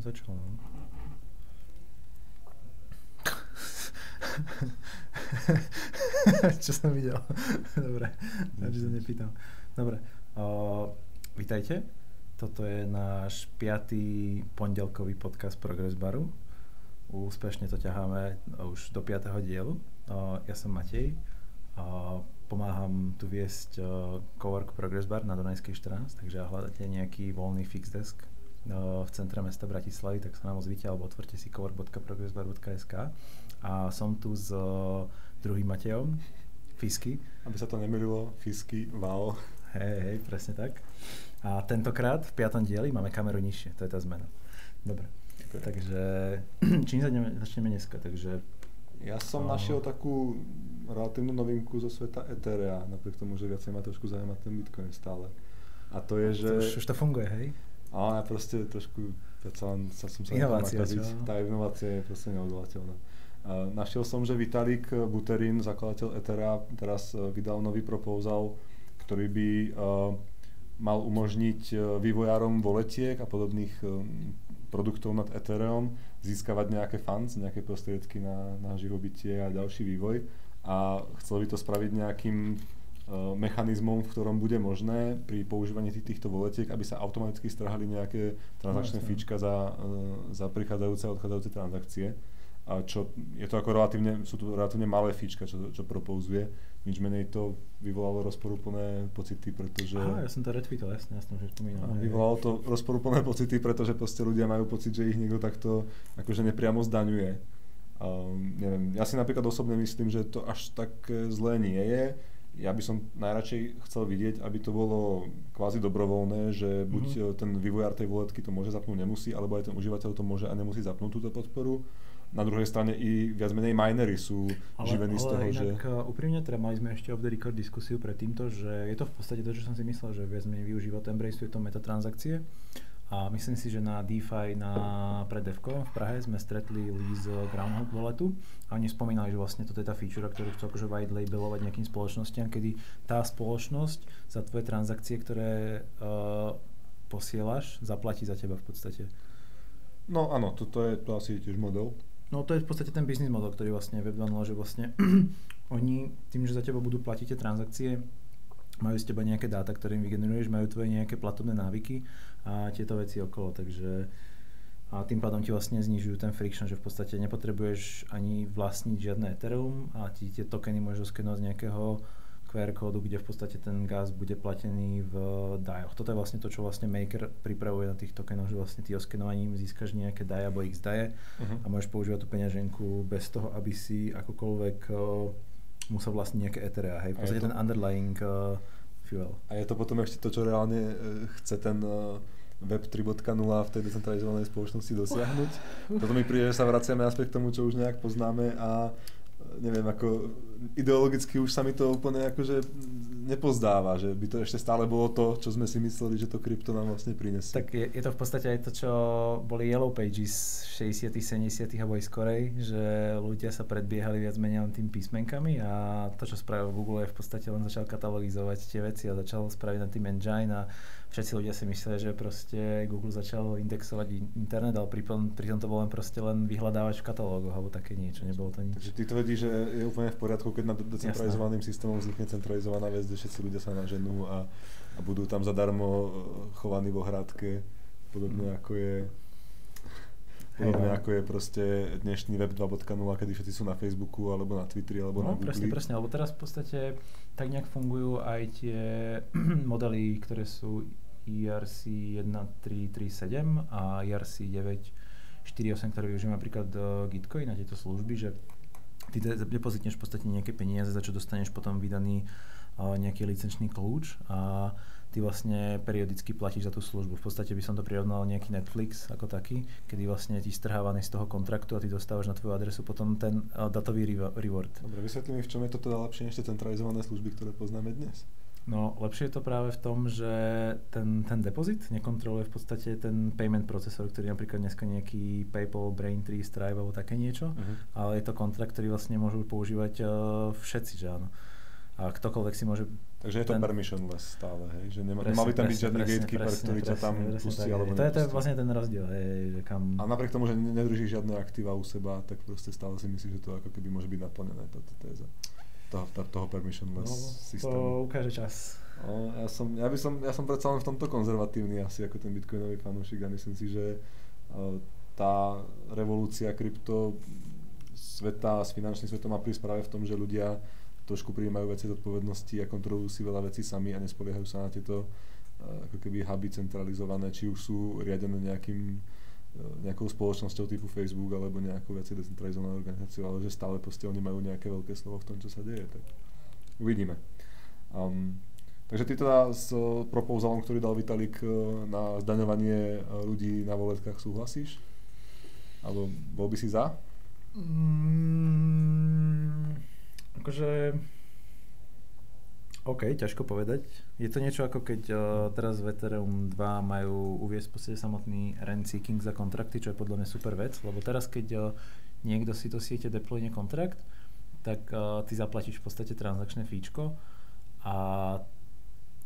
začal, no. Čo som videl? Dobre, takže sa nepýtam. Dobre, uh, vítajte. Toto je náš piatý pondelkový podcast Progress Baru. Úspešne to ťaháme už do piatého dielu. Uh, ja som Matej. Uh, pomáham tu viesť uh, Cowork Progress Bar na Dunajskej 14, takže ak hľadáte nejaký voľný fix desk v centre mesta Bratislavy, tak sa nám ozvite alebo otvorte si cowork.progressbar.sk a som tu s uh, druhým Matejom, Fisky. Aby sa to nemýlilo, Fisky, wow. Hej, hej, presne tak. A tentokrát v piatom dieli máme kameru nižšie, to je tá zmena. Dobre, okay. takže čím začneme, začneme dneska, takže ja som uh, našiel takú relatívnu novinku zo sveta Etherea, napriek tomu, že viacej ma trošku zaujíma ten Bitcoin stále. A to je, že... To už, už to funguje, hej? Áno, ja proste trošku, predsa len sa som sa Inovácia, Tá inovácia je proste neodvolateľná. Uh, našiel som, že Vitalik Buterin, zakladateľ Ethera, teraz uh, vydal nový proposal, ktorý by uh, mal umožniť vývojárom voletiek a podobných produktov nad Ethereum získavať nejaké funds, nejaké prostriedky na, na živobytie a ďalší vývoj. A chcel by to spraviť nejakým mechanizmom, v ktorom bude možné pri používaní tých, týchto voletiek, aby sa automaticky strhali nejaké transakčné no, fíčka za, uh, za prichádzajúce a odchádzajúce transakcie. A čo je to ako relatívne, sú to relatívne malé fíčka, čo, čo propozuje. Nič menej to vyvolalo rozporúplné pocity, pretože... Aha, ja som to retweetol, jasne, jasne, že spomínal. Vyvolalo to rozporúplné pocity, pretože proste ľudia majú pocit, že ich niekto takto akože nepriamo zdaňuje Um, neviem, ja si napríklad osobne myslím, že to až tak zlé nie je. Ja by som najradšej chcel vidieť, aby to bolo kvázi dobrovoľné, že buď mm-hmm. ten vývojár tej voletky to môže zapnúť, nemusí, alebo aj ten užívateľ to môže a nemusí zapnúť túto podporu. Na druhej strane i viac menej minery sú ale, živení ale z toho, inak, že... Úprimne, teda mali sme ešte off the record diskusiu pred týmto, že je to v podstate to, čo som si myslel, že viac menej využíva to Embrace, to metatransakcie a myslím si, že na DeFi na Predevko v Prahe sme stretli Lee z Groundhog Walletu a oni spomínali, že vlastne toto je tá feature, ktorú chcú akože white labelovať nejakým spoločnostiam, kedy tá spoločnosť za tvoje transakcie, ktoré uh, posielaš, zaplatí za teba v podstate. No áno, toto je to asi tiež model. No to je v podstate ten business model, ktorý vlastne Web 2.0, že vlastne oni tým, že za teba budú platiť tie transakcie, majú z teba nejaké dáta, ktoré im vygeneruješ, majú tvoje nejaké platobné návyky a tieto veci okolo, takže a tým pádom ti vlastne znižujú ten friction, že v podstate nepotrebuješ ani vlastniť žiadne Ethereum a ti tie tokeny môžeš oskenovať z nejakého QR kódu, kde v podstate ten gas bude platený v DAJoch. Toto je vlastne to, čo vlastne Maker pripravuje na tých tokenoch, že vlastne ty oskenovaním získaš nejaké DAJ alebo X DAje uh-huh. a môžeš používať tú peňaženku bez toho, aby si akokoľvek uh, musel vlastniť nejaké Etherea. Hej, v podstate ten underlying uh, fuel. A je to potom ešte to, čo reálne uh, chce ten uh, Web 3.0 v tej decentralizovanej spoločnosti dosiahnuť. Toto mi príde, že sa vraciame naspäť k tomu, čo už nejak poznáme a neviem, ako ideologicky už sa mi to úplne akože nepozdáva, že by to ešte stále bolo to, čo sme si mysleli, že to krypto nám vlastne prinesie. Tak je, je to v podstate aj to, čo boli Yellow Pages 60 70 alebo aj skorej, že ľudia sa predbiehali viac menej len tým písmenkami a to, čo spravil Google je v podstate len začal katalogizovať tie veci a začal spraviť na tým engine a všetci ľudia si mysleli, že proste Google začal indexovať internet, ale pritom, pritom to bol len proste len vyhľadávač v katalógoch alebo také niečo, nebolo to nič. Takže ty tvrdíš, že je úplne v poriadku, keď nad decentralizovaným systémom vznikne centralizovaná vec, kde všetci ľudia sa naženú a, a budú tam zadarmo eh, chovaní vo hradke, podobne mm. ako je Podobne no. ako je proste dnešný web 2.0, kedy všetci sú na Facebooku, alebo na Twitteri, alebo no, na Google. presne, presne, alebo teraz v podstate tak nejak fungujú aj tie modely, ktoré sú ERC 1337 a ERC 948, ktoré využívajú napríklad uh, Gitcoin na tieto služby, že ty depozitneš v podstate nejaké peniaze, za čo dostaneš potom vydaný uh, nejaký licenčný kľúč a ty vlastne periodicky platíš za tú službu. V podstate by som to prirovnal nejaký Netflix ako taký, kedy vlastne ti strhávaný z toho kontraktu a ty dostávaš na tvoju adresu potom ten uh, datový reward. Dobre, vysvetli mi, v čom je to teda lepšie než tie centralizované služby, ktoré poznáme dnes? No, lepšie je to práve v tom, že ten, ten depozit nekontroluje v podstate ten payment procesor, ktorý napríklad dneska nejaký PayPal, Braintree, Stripe alebo také niečo, uh-huh. ale je to kontrakt, ktorý vlastne môžu používať uh, všetci, že áno. a ktokoľvek si môže... Takže je to ten... permissionless stále, hej? Že nema, presne, nemal by tam byť žiadny gatekeeper, presne, ktorý ťa tam presne, pustí presne, alebo to je, to je vlastne ten rozdiel, hej, že kam... A napriek tomu, že nedržíš žiadne aktíva u seba, tak proste stále si myslíš, že to ako keby môže byť naplnené, táto téza toho, toho permissionless no, systému. To ukáže čas. No, ja, som, ja, by som, ja som predsa len v tomto konzervatívny asi ako ten bitcoinový fanúšik a myslím si, že tá revolúcia krypto sveta s finančným svetom má prísť práve v tom, že ľudia trošku prijímajú veci z odpovednosti a kontrolujú si veľa vecí sami a nespoliehajú sa na tieto eh, ako keby huby centralizované, či už sú riadené nejakým, eh, nejakou spoločnosťou typu Facebook alebo nejakou viacej decentralizovanou organizáciou, ale že stále proste oni majú nejaké veľké slovo v tom, čo sa deje. Tak uvidíme. Um, takže ty teda s propozalom, ktorý dal Vitalik eh, na zdaňovanie ľudí na voletkách súhlasíš? Alebo bol by si za? Mm, Akože... OK, ťažko povedať. Je to niečo ako keď uh, teraz v Ethereum 2 majú uviesť podstate samotný rent seeking za kontrakty, čo je podľa mňa super vec, lebo teraz keď uh, niekto si to siete deployne kontrakt, tak uh, ty zaplatíš v podstate transakčné fíčko a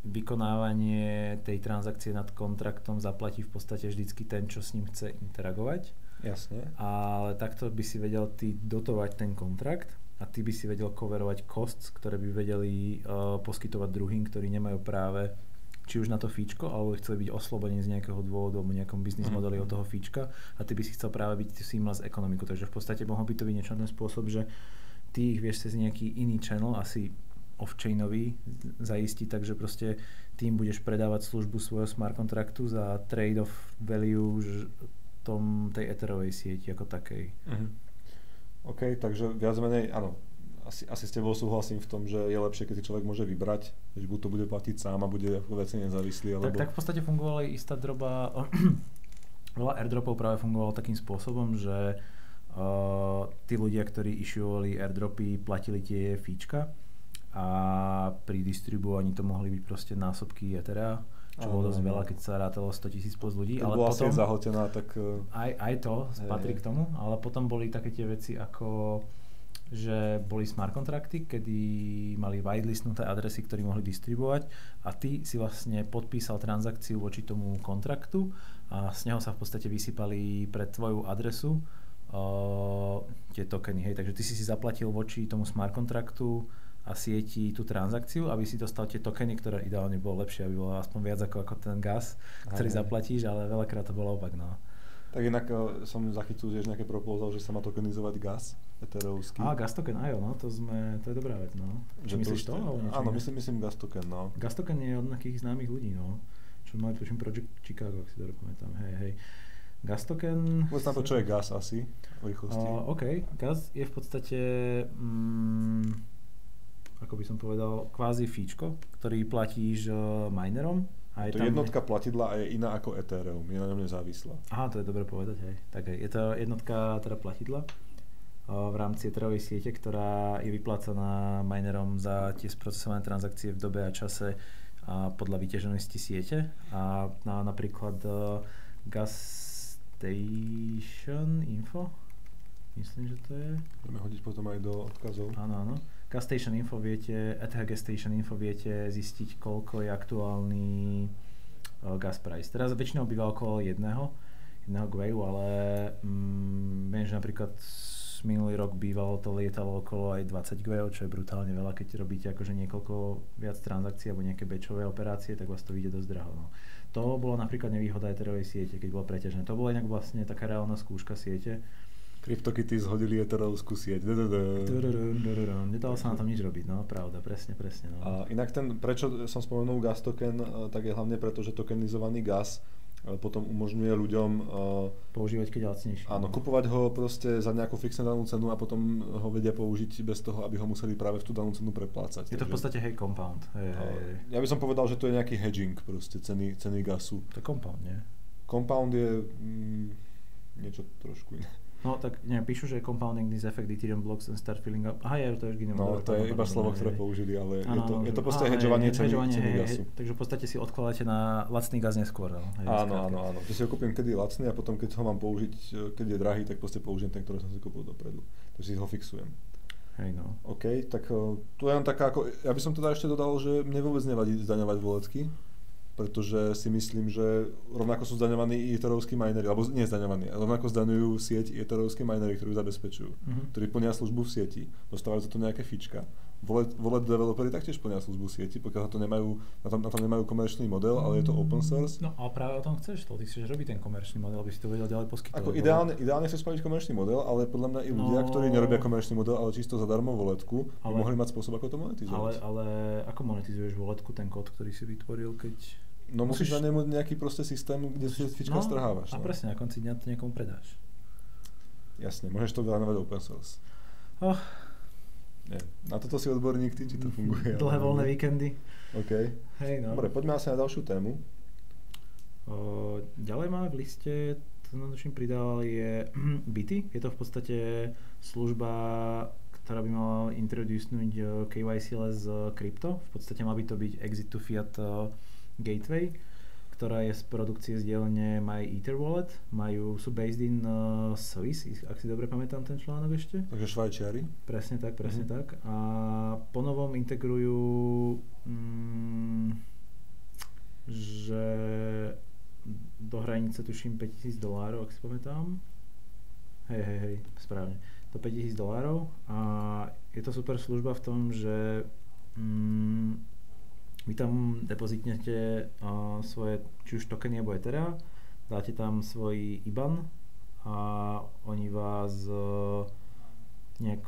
vykonávanie tej transakcie nad kontraktom zaplatí v podstate vždycky ten, čo s ním chce interagovať. Jasne. Ale takto by si vedel ty dotovať ten kontrakt a ty by si vedel coverovať costs, ktoré by vedeli uh, poskytovať druhým, ktorí nemajú práve či už na to fíčko, alebo chceli byť oslobodení z nejakého dôvodu alebo nejakom biznis mhm. modeli mm-hmm. od toho fíčka a ty by si chcel práve byť seamless ekonomiku. Takže v podstate mohol by to byť niečo ten spôsob, že ty ich vieš cez nejaký iný channel, asi off-chainový zaistiť, takže proste tým budeš predávať službu svojho smart kontraktu za trade of value tom, tej eterovej sieti ako takej. Mm-hmm. OK, takže viac menej, áno, asi, asi s tebou súhlasím v tom, že je lepšie, keď si človek môže vybrať, že buď to bude platiť sám a bude veci nezávislý. Alebo... Tak, tak v podstate fungovala istá droba, veľa airdropov práve fungovalo takým spôsobom, že uh, tí ľudia, ktorí issuovali airdropy, platili tie fíčka a pri distribuovaní to mohli byť proste násobky Ethera čo bolo dosť veľa, keď sa rátalo 100 tisíc plus ľudí. ale bola potom, zahltená, tak... Eh, aj, aj to patrí k tomu, ale potom boli také tie veci ako že boli smart kontrakty, kedy mali whitelistnuté adresy, ktoré mohli distribuovať a ty si vlastne podpísal transakciu voči tomu kontraktu a z neho sa v podstate vysypali pre tvoju adresu uh, tie tokeny. Hej. Takže ty si si zaplatil voči tomu smart kontraktu a sieti tú transakciu, aby si dostal tie tokeny, ktoré ideálne bolo lepšie, aby bolo aspoň viac ako, ako ten gas, ktorý aj, zaplatíš, ale veľakrát to bolo opak. No. Tak inak uh, som zachytil tiež nejaké proposal, že sa má tokenizovať gas eterovský. Á, gas token, aj no, to, sme, to je dobrá vec, no. Čo myslíš to? to áno, myslím, myslím gas token, no. Gas token je od nejakých známych ľudí, no. Čo majú, tuším, Project Chicago, ak si to pamätám, hej, hej. Gas token... Povedz na to, čo je gas asi, v rýchlosti. Uh, OK, gas je v podstate... Mm, ako by som povedal, kvázi fíčko, ktorý platíš uh, minerom. A je to tam jednotka platidla a je iná ako Ethereum, je na ňom nezávislá. Aha, to je dobre povedať, hej. Tak je to jednotka teda platidla uh, v rámci Ethereovej siete, ktorá je vyplácaná minerom za tie sprocesované transakcie v dobe a čase a podľa vyťaženosti siete. A na, napríklad uh, Gas Station Info, myslím, že to je. Budeme hodiť potom aj do odkazov. Áno, áno Gas Station Info viete, ETH Station Info viete zistiť, koľko je aktuálny uh, gas price. Teraz väčšinou býva okolo jedného, jedného gveju, ale mm, viem, že napríklad minulý rok bývalo to lietalo okolo aj 20 gvejov, čo je brutálne veľa, keď robíte akože niekoľko viac transakcií alebo nejaké bečové operácie, tak vás to vyjde dosť draho. No. To bolo napríklad nevýhoda Ethereovej siete, keď bolo preťažené. To bola inak vlastne taká reálna skúška siete, CryptoKitty zhodili eterovskú sieť. Nedalo sa na tom nič robiť, no, pravda, presne, presne. No. A inak ten, prečo som spomenul gas token, eh, tak je hlavne preto, že tokenizovaný gas eh, potom umožňuje ľuďom uh, používať keď lacnejšie. Áno, kupovať ho proste za nejakú fixne danú cenu a potom ho vedia použiť bez toho, aby ho museli práve v tú danú cenu preplácať. Je to v podstate hej compound. Hej, hej. Ja by som povedal, že to je nejaký hedging proste ceny, ceny gasu. To je compound, nie? Compound je mm, niečo trošku iné. No tak neviem, píšu, že compounding this effect Ethereum blocks and start filling up. Aha, je to už No, to je iba slovo, ktoré použili, ale ano, je, to, je to proste hedžovanie ceny, ceny gasu. Takže v podstate si odkladáte na lacný gaz neskôr. No, hej, áno, áno, áno. To si ho kúpim, kedy je lacný a potom keď ho mám použiť, keď je drahý, tak proste použijem ten, ktorý som si kúpil dopredu. Takže si ho fixujem. Hej no. OK, tak uh, tu je len taká ako, ja by som teda ešte dodal, že mne vôbec nevadí zdaňovať voletky, pretože si myslím, že rovnako sú zdaňovaní i eterovskí minery, alebo nie zdaňovaní, ale rovnako zdaňujú sieť i eterovské minery, ktorí zabezpečujú, mm-hmm. ktorí plnia službu v sieti, dostávajú za to nejaké fička. Wallet, wallet developery taktiež plnia službu sieti, pokiaľ to nemajú, na, tom, na tom nemajú komerčný model, ale je to open source. No a práve o tom chceš to, ty chceš robiť ten komerčný model, aby si to vedel ďalej poskytovať. Ako ideálne, ideálne chceš spraviť komerčný model, ale podľa mňa i ľudia, no, ktorí nerobia komerčný model, ale čisto zadarmo voletku, ale, by mohli mať spôsob, ako to monetizovať. Ale, ale ako monetizuješ voletku, ten kód, ktorý si vytvoril, keď... No musíš, musíš na nemu nejaký proste systém, kde si fička no, strhávaš. No. A presne, na konci dňa to niekomu predáš. Jasne, môžeš to vyhľadávať open source. Oh, nie. Na toto si odborník, ty, či to funguje. Dlhé voľné víkendy. OK. Hej, no. Dobre, poďme asi na ďalšiu tému. O, ďalej máme v liste, to som pridával, je Byty. Je to v podstate služba, ktorá by mala introducenúť KYC z krypto. V podstate má by to byť exit to fiat gateway ktorá je z produkcie z dielne My Ether Wallet. Majú, sú based in uh, Swiss, ak si dobre pamätám ten článok ešte. Takže Švajčiari. Presne tak, presne mm-hmm. tak. A ponovom integrujú, mm, že do hranice tuším 5000 dolárov, ak si pamätám. Hej, hej, hej, správne. To 5000 dolárov a je to super služba v tom, že mm, vy tam depozitnete uh, svoje, či už tokeny alebo Ethera, dáte tam svoj IBAN a oni vás uh, nejak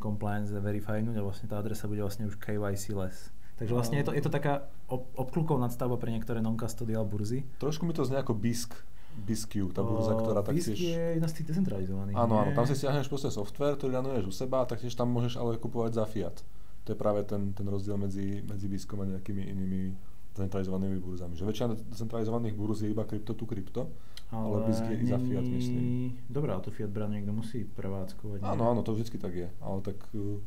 compliance verifynúť a vlastne tá adresa bude vlastne už KYC less. Takže vlastne je to, je to taká ob, obklukov nadstavba pre niektoré non-custodial burzy. Trošku mi to znie ako BISC, BISQ, tá burza, ktorá taktiež... BISC je jedna z tých decentralizovaných. Áno, áno, tam si stiahneš proste software, ktorý ranuješ u seba a taktiež tam môžeš ale kupovať za fiat to je práve ten, ten rozdiel medzi, medzi Biskom a nejakými inými centralizovanými burzami. Že väčšina centralizovaných burz je iba krypto tu krypto, ale, ale Bisk je i za fiat, myslím. Dobrá, to fiat brand niekto musí prevádzkovať. Áno, áno, to vždy tak je, ale tak uh,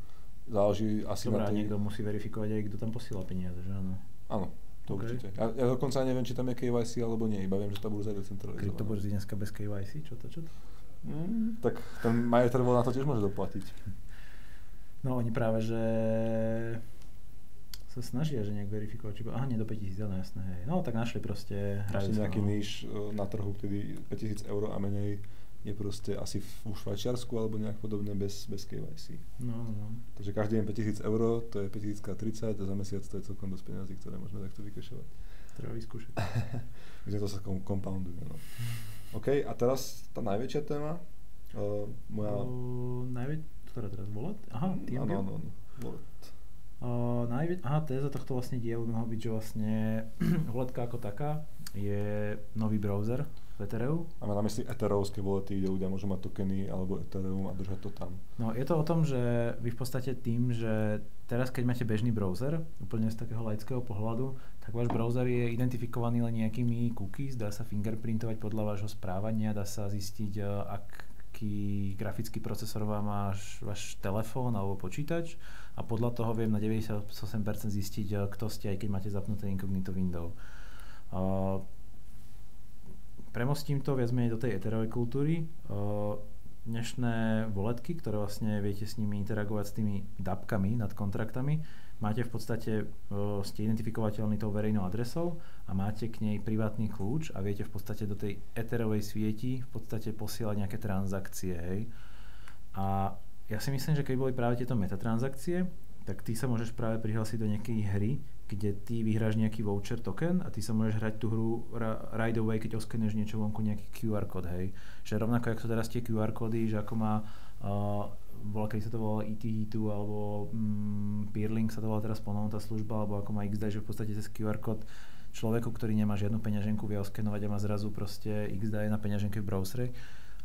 záleží asi Dobrá, na tej... niekto musí verifikovať aj kto tam posiela peniaze, že áno? Áno, to okay. určite. Ja, ja dokonca neviem, či tam je KYC alebo nie, iba viem, že tá burza je decentralizovaná. Kryptoburzy dneska bez KYC, čo to, čo to? Mm, tak ten majiteľ na to tiež môže doplatiť. No oni práve, že sa snažia, že nejak verifikovať, či aha, nie do 5000, no jasné, hej. No tak našli proste Našli nejaký no. níž e, na trhu, kedy 5000 eur a menej je proste asi v, Švajčiarsku alebo nejak podobné bez, bez KYC. No, no, no. Takže každý deň 5000 eur, to je 5000 30 a za mesiac to je celkom dosť peniazí, ktoré môžeme takto vykešovať. Treba vyskúšať. Kde to sa compounduje, no. OK, a teraz tá najväčšia téma. Uh, moja... Uh, najväč- ktorá teraz bola? Aha, TMB. Áno, áno, najvi- aha, téza tohto vlastne dielu by mohla byť, že vlastne voletka ako taká je nový browser v Ethereum. Máme na mysli Ethereumské volety, kde ľudia môžu mať tokeny alebo Ethereum a držať to tam. No je to o tom, že vy v podstate tým, že teraz keď máte bežný browser, úplne z takého laického pohľadu, tak váš browser je identifikovaný len nejakými cookies, dá sa fingerprintovať podľa vášho správania, dá sa zistiť, e, ak aký grafický procesor má váš, váš telefón alebo počítač a podľa toho viem na 98% zistiť, eh, kto ste, aj keď máte zapnuté incognito window. Uh, premostím to viac menej do tej eterovej kultúry. Uh, dnešné voletky, ktoré vlastne viete s nimi interagovať s tými dapkami nad kontraktami, máte v podstate, uh, ste identifikovateľní tou verejnou adresou a máte k nej privátny kľúč a viete v podstate do tej eterovej svieti v podstate posielať nejaké transakcie. Hej. A ja si myslím, že keď boli práve tieto metatransakcie, tak ty sa môžeš práve prihlásiť do nejakej hry, kde ty vyhráš nejaký voucher token a ty sa môžeš hrať tú hru right away, keď oskeneš niečo vonku, nejaký QR kód, hej. Že rovnako, ako sú teraz tie QR kódy, že ako má uh, bola, keď sa to volalo ETH2 alebo mm, Peerlink sa to volá teraz ponovno tá služba, alebo ako má XD, že v podstate cez QR kód človeku, ktorý nemá žiadnu peňaženku, vie oskenovať a má zrazu proste XD na peňaženke v browseri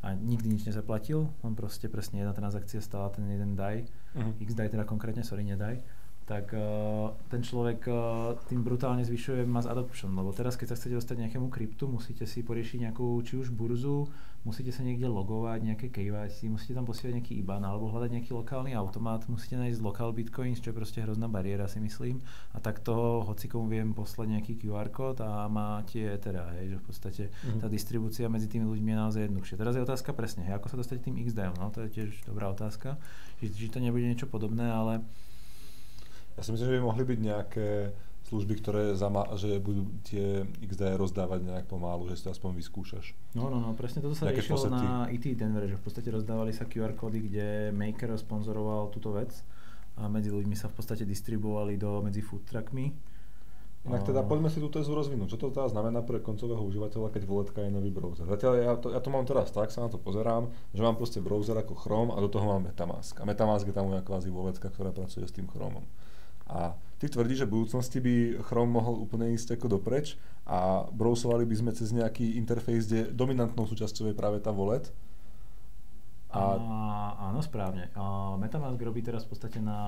a nikdy nič nezaplatil, on proste presne jedna transakcia stala ten jeden DAI, uh-huh. XDAI teda konkrétne, sorry, nedaj. Tak uh, ten človek uh, tým brutálne zvyšuje mass adoption, lebo teraz keď sa chcete dostať nejakému kryptu, musíte si poriešiť nejakú či už burzu, musíte sa niekde logovať, nejaké KYC, musíte tam posielať nejaký IBAN alebo hľadať nejaký lokálny automat, musíte nájsť lokal bitcoins, čo je proste hrozná bariéra si myslím a tak toho hocikomu viem poslať nejaký QR kód a máte Ethera, hej, že v podstate mm. tá distribúcia medzi tými ľuďmi je naozaj jednoduchšia. Teraz je otázka presne, hej, ako sa dostať tým XDM, no to je tiež dobrá otázka, či, či to nebude niečo podobné, ale ja si myslím, že by mohli byť nejaké služby, ktoré zama- že budú tie XD rozdávať nejak pomalu, že si to aspoň vyskúšaš. No, no, no, presne toto sa riešilo na IT Denver, že v podstate rozdávali sa QR kódy, kde Maker sponzoroval túto vec a medzi ľuďmi sa v podstate distribuovali do, medzi food truckmi. Inak teda poďme si tú tezu rozvinúť. Čo to teda znamená pre koncového užívateľa, keď voletka je nový browser? Zatiaľ ja to, ja to mám teraz tak, sa na to pozerám, že mám proste browser ako Chrome a do toho mám Metamask. A Metamask je tam moja kvázi voletka, ktorá pracuje s tým Chromom. A ty tvrdíš, že v budúcnosti by Chrome mohol úplne ísť ako dopreč a browsovali by sme cez nejaký interfejs, kde dominantnou súčasťou je práve tá wallet? A... A, áno, správne. A Metamask robí teraz v podstate na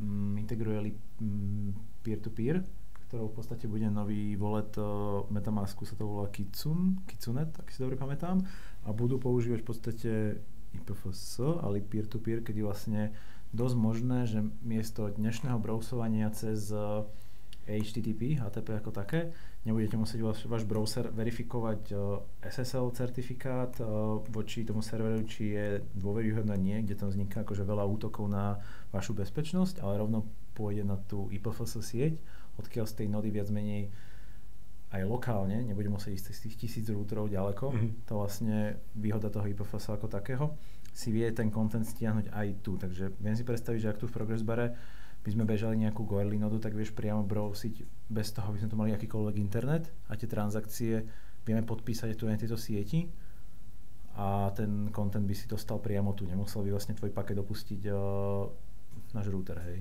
um, integruje um, peer-to-peer, ktorou v podstate bude nový wallet uh, Metamasku, sa to volá Kitsun, Kitsunet, ak si dobre pamätám, a budú používať v podstate IPFS, ale peer-to-peer, kedy vlastne dosť možné, že miesto dnešného browsovania cez HTTP, eh, HTTP ako také, nebudete musieť váš, váš browser verifikovať eh, SSL certifikát uh, voči tomu serveru, či je dôveryhodné nie, kde tam vzniká akože veľa útokov na vašu bezpečnosť, ale rovno pôjde na tú IPFS sieť, odkiaľ z tej nody viac menej aj lokálne, nebude musieť ísť z tých tisíc routerov ďaleko, mm-hmm. to vlastne výhoda toho IPFS ako takého si vie ten content stiahnuť aj tu. Takže viem si predstaviť, že ak tu v Progress bare by sme bežali nejakú Goerli nodu, tak vieš priamo browsiť bez toho, aby sme tu mali akýkoľvek internet a tie transakcie vieme podpísať tu na tieto sieti a ten content by si dostal priamo tu. Nemusel by vlastne tvoj paket dopustiť uh, náš router, hej.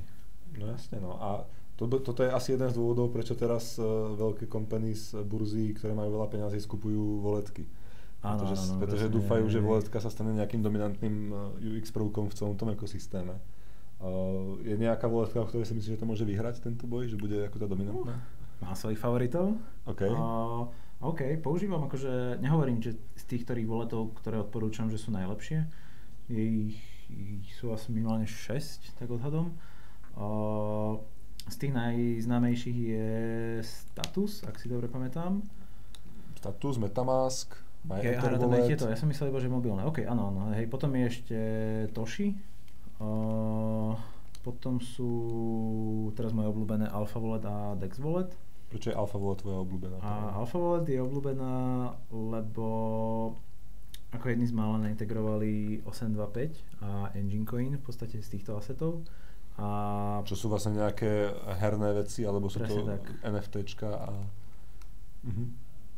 No jasne, no a to, toto je asi jeden z dôvodov, prečo teraz uh, veľké companies, burzy, ktoré majú veľa peniazí, skupujú voletky Áno, pretože, áno, pretože presne, dúfajú, že voletka sa stane nejakým dominantným eh, UX prvkom v celom tom ekosystéme. Uh, je nejaká voletka, o ktorej si myslíš, že to môže vyhrať tento boj, že bude ako tá dominantná? Uh, má svojich favoritov. OK. Uh, OK, používam akože, nehovorím, že z tých ktorých voletov, ktoré odporúčam, že sú najlepšie, je ich, ich sú asi minimálne 6, tak odhadom. Uh, z tých najznámejších je Status, ak si dobre pamätám. Status, Metamask, tam je tieto, ja som myslel iba, že mobilné. OK, áno, áno. Hej, potom je ešte Toshi. Uh, potom sú teraz moje obľúbené Alpha Wallet a Dex Wallet. Prečo je Alpha Wallet tvoja obľúbená? A Alpha Wallet je obľúbená, lebo ako jedni z mála naintegrovali 825 a Engine Coin v podstate z týchto asetov. A... Čo sú vlastne nejaké herné veci, alebo sú to tak. NFTčka a... Uh-huh.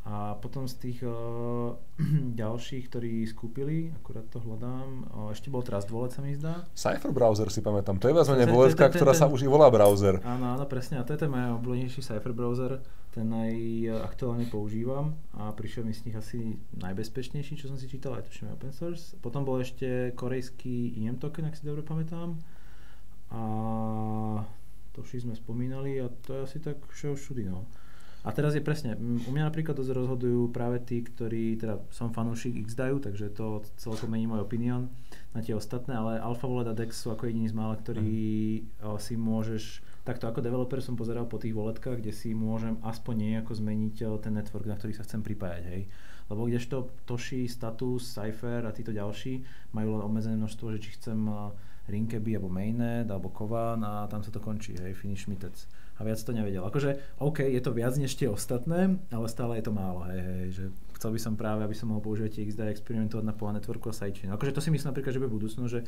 A potom z tých uh, ďalších, ktorí skúpili, akurát to hľadám, uh, ešte bol Trust Wallet sa mi zdá. Cypher browser si pamätám, to je vlastne voletka, ktorá sa už i volá browser. Áno, áno, presne, a to je ten môj obľúbenejší Cypher browser, ten najaktuálne používam a prišiel mi z nich asi najbezpečnejší, čo som si čítal, aj tuším open source. Potom bol ešte korejský IM token, ak si dobre pamätám. A to všetci sme spomínali a to je asi tak všetko všudy, no. A teraz je presne, u mňa napríklad dosť rozhodujú práve tí, ktorí, teda som fanúšik dajú, takže to celkom mení môj opinion na tie ostatné, ale Alpha Wallet a Dex sú ako jediní z mála, ktorí mm. si môžeš, takto ako developer som pozeral po tých voletkách, kde si môžem aspoň nejako zmeniť ten network, na ktorý sa chcem pripájať, hej. Lebo kdežto Toshi, Status, Cypher a títo ďalší majú len obmedzené množstvo, že či chcem Rinkeby alebo Mainnet alebo Kovan a tam sa to končí, hej, finish mitec a viac to nevedel. Akože, OK, je to viac než tie ostatné, ale stále je to málo, hej, hej, že chcel by som práve, aby som mohol používať XD a experimentovať na pola networku a sidechain. Akože to si myslím napríklad, že by budúcnosť, že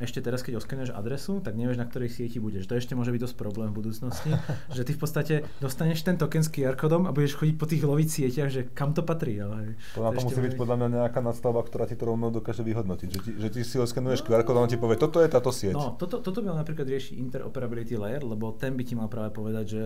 ešte teraz, keď oskenuješ adresu, tak nevieš, na ktorej sieti budeš. To ešte môže byť dosť problém v budúcnosti, že ty v podstate dostaneš ten token s QR kódom a budeš chodiť po tých loviť sieťach, že kam to patrí. Ale to na to, musí byť podľa mňa nejaká nadstavba, ktorá ti to rovno dokáže vyhodnotiť. Že ti, že ty si oskenuješ no, QR kód a on ti povie, toto je táto sieť. No, toto, toto by mal napríklad riešiť interoperability layer, lebo ten by ti mal práve povedať, že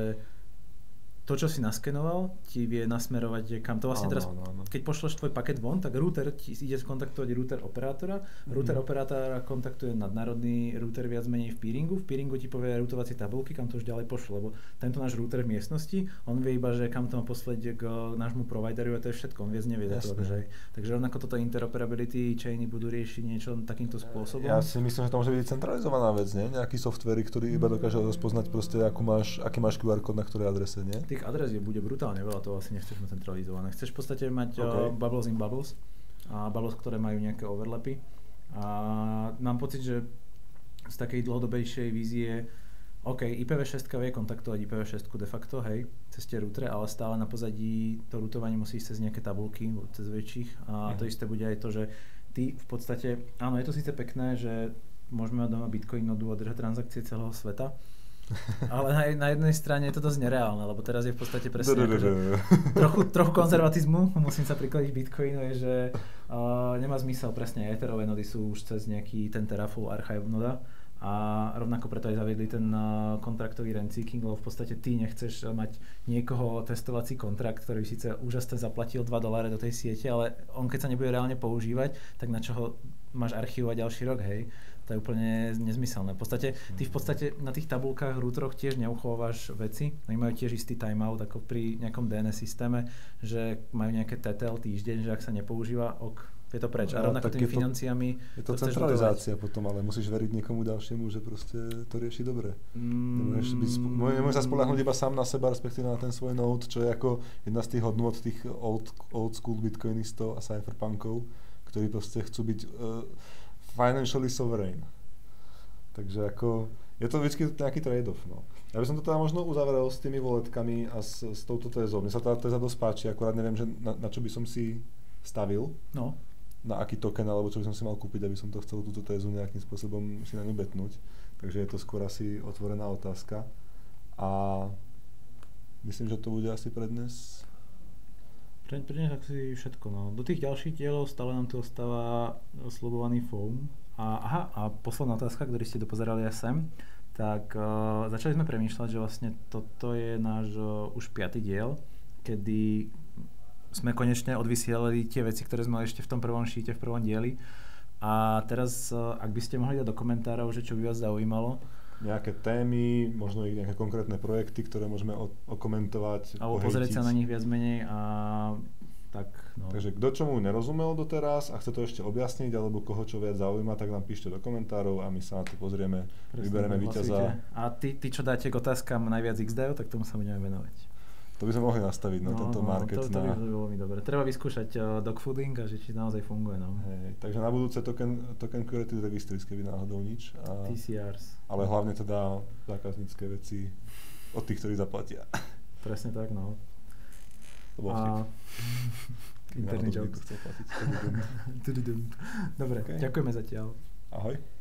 to, čo si naskenoval, ti vie nasmerovať, kam to vlastne Áno, teraz, áno, áno. keď pošleš tvoj paket von, tak router ti ide skontaktovať router operátora, router Mhm. operátora kontaktuje nadnárodný router viac menej v peeringu, v peeringu ti povie rutovacie tabulky, kam to už ďalej pošle, lebo tento náš router v miestnosti, on vie iba, že kam to má poslať k nášmu provideru a to je všetko, on viac nevie. Jasné. Takže, takže rovnako toto interoperability chainy budú riešiť niečo takýmto spôsobom. Ja si myslím, že to môže byť centralizovaná vec, nie? Nejaký software, ktorý iba dokáže rozpoznať proste, akú máš, aký máš QR kód na ktorej adrese, nie? Tých adres je bude brutálne veľa, to asi nechceš mať centralizované. Chceš v podstate mať OK. okay. bubbles in bubbles a bubbles, ktoré majú nejaké overlapy. A mám pocit, že z takej dlhodobejšej vízie OK, IPv6 vie kontaktovať IPv6 de facto, hej, cez tie routere, ale stále na pozadí to routovanie musí ísť cez nejaké tabulky, cez väčších a Mhm. to isté bude aj to, že ty v podstate, áno, je to síce pekné, že môžeme mať doma Bitcoin nodu a držať transakcie celého sveta, ale na, na jednej strane je to dosť nereálne, lebo teraz je v podstate presne akože, trochu, trochu konzervatizmu, musím sa prikladiť Bitcoinu, je, že uh, nemá zmysel presne, Etherové nody sú už cez nejaký ten Terrafull archive noda a rovnako preto aj zaviedli ten uh, kontraktový rent seeking, lebo v podstate ty nechceš uh, mať niekoho testovací kontrakt, ktorý síce úžasne zaplatil 2 doláre do tej siete, ale on keď sa nebude reálne používať, tak na čo ho máš archivovať ďalší rok, hej? To je úplne nezmyselné. V podstate, ty v podstate na tých tabulkách, routeroch tiež neuchovávaš veci. Oni majú tiež istý timeout, ako pri nejakom DNS systéme, že majú nejaké TTL týždeň, že ak sa nepoužíva, ok, je to preč. A No, rovnako tými je to- financiami Je to chceš centralizácia potom, ale musíš veriť niekomu ďalšiemu, že proste to rieši dobre. Mm, Nemôžeš, byť, nemôžeš sa spolahnúť iba sám na seba, respektíve na ten svoj node, čo je ako jedna z tých hodnôt tých old, old school bitcoinistov a cypherpunkov, ktorí proste chcú byť uh, financially sovereign. Takže ako, je to vždy nejaký trade-off. No. Ja by som to teda možno uzavrel s tými voletkami a s, s touto tézou. Mne sa tá téza dosť páči, akurát neviem, že na, na čo by som si stavil, No, na aký token, alebo čo by som si mal kúpiť, aby som to chcel túto tézu nejakým spôsobom si na ňu betnúť. Takže je to skôr asi otvorená otázka. A myslím, že to bude asi pre dnes. pre, pre dnes asi všetko. No. Do tých ďalších dielov stále nám tu ostáva slubovaný foam. A, aha, a posledná otázka, ktorý ste dopozerali aj sem, tak uh, začali sme premýšľať, že vlastne toto je náš uh, už piatý diel, kedy sme konečne odvysielali tie veci, ktoré sme mali ešte v tom prvom šíte, v prvom dieli. A teraz, uh, ak by ste mohli dať do komentárov, že čo by vás zaujímalo, Nejaké témy, možno i nejaké konkrétne projekty, ktoré môžeme o- okomentovať. alebo pozrieť sa na nich viac menej a tak no. Takže kto čomu nerozumel doteraz a chce to ešte objasniť, alebo koho čo viac zaujíma, tak nám píšte do komentárov a my sa na to pozrieme, Presne, vybereme hlasujte. víťaza. A ty, ty, čo dáte k otázkam najviac XDO, tak tomu sa budeme venovať. To by sme mohli nastaviť, no, tento market to, to na... by bolo veľmi dobre. Treba vyskúšať uh, dogfooding a že či naozaj funguje. No. Hej, takže na budúce token, token curated registries, keby náhodou nič. A, TCRs. ale hlavne teda zákaznícke veci od tých, ktorí zaplatia. Presne tak, no. To bol. A... Interný. Tududum. Dobre, OK. ďakujeme zatiaľ. Ahoj.